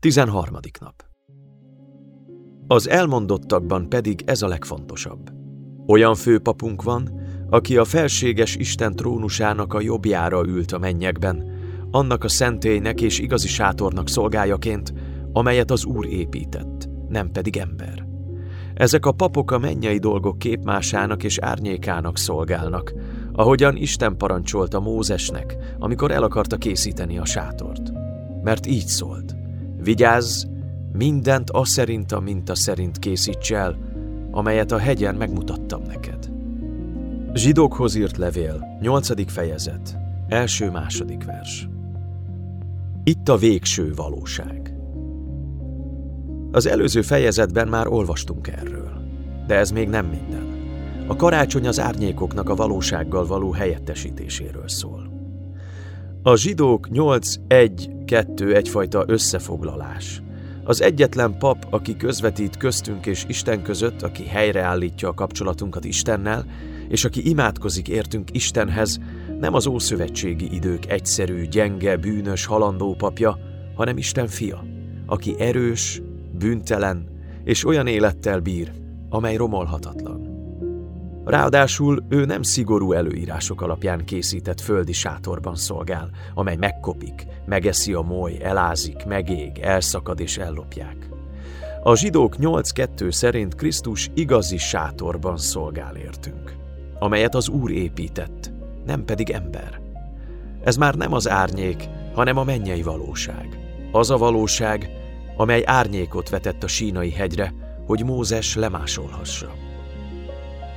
13. nap Az elmondottakban pedig ez a legfontosabb. Olyan főpapunk van, aki a felséges Isten trónusának a jobbjára ült a mennyekben, annak a szentélynek és igazi sátornak szolgájaként, amelyet az Úr épített, nem pedig ember. Ezek a papok a mennyei dolgok képmásának és árnyékának szolgálnak, ahogyan Isten parancsolta Mózesnek, amikor el akarta készíteni a sátort. Mert így szólt, vigyázz, mindent a szerint a minta szerint készíts el, amelyet a hegyen megmutattam neked. Zsidókhoz írt levél, 8. fejezet, első-második vers. Itt a végső valóság. Az előző fejezetben már olvastunk erről, de ez még nem minden. A karácsony az árnyékoknak a valósággal való helyettesítéséről szól. A zsidók 8-1-2 egyfajta összefoglalás. Az egyetlen pap, aki közvetít köztünk és Isten között, aki helyreállítja a kapcsolatunkat Istennel, és aki imádkozik értünk Istenhez, nem az ószövetségi idők egyszerű, gyenge, bűnös, halandó papja, hanem Isten fia, aki erős, bűntelen és olyan élettel bír, amely romolhatatlan. Ráadásul ő nem szigorú előírások alapján készített földi sátorban szolgál, amely megkopik, megeszi a moly, elázik, megég, elszakad és ellopják. A zsidók 8.2 szerint Krisztus igazi sátorban szolgál értünk, amelyet az Úr épített, nem pedig ember. Ez már nem az árnyék, hanem a mennyei valóság. Az a valóság, amely árnyékot vetett a sínai hegyre, hogy Mózes lemásolhassa.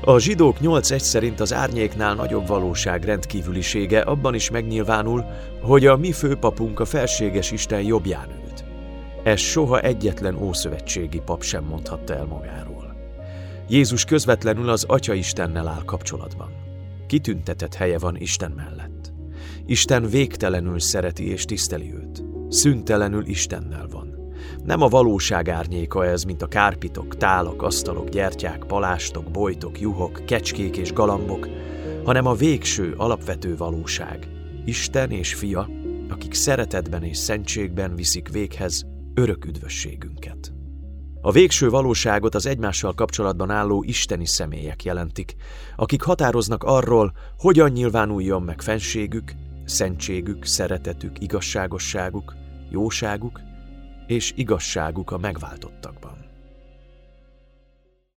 A zsidók 8.1 szerint az árnyéknál nagyobb valóság rendkívülisége abban is megnyilvánul, hogy a mi főpapunk a felséges Isten jobbján ült. Ez soha egyetlen ószövetségi pap sem mondhatta el magáról. Jézus közvetlenül az Atya Istennel áll kapcsolatban. Kitüntetett helye van Isten mellett. Isten végtelenül szereti és tiszteli őt. Szüntelenül Istennel van. Nem a valóság árnyéka ez, mint a kárpitok, tálak, asztalok, gyertyák, palástok, bojtok, juhok, kecskék és galambok, hanem a végső, alapvető valóság. Isten és fia, akik szeretetben és szentségben viszik véghez örök üdvösségünket. A végső valóságot az egymással kapcsolatban álló isteni személyek jelentik, akik határoznak arról, hogyan nyilvánuljon meg fenségük, szentségük, szeretetük, igazságosságuk, jóságuk és igazságuk a megváltottakban.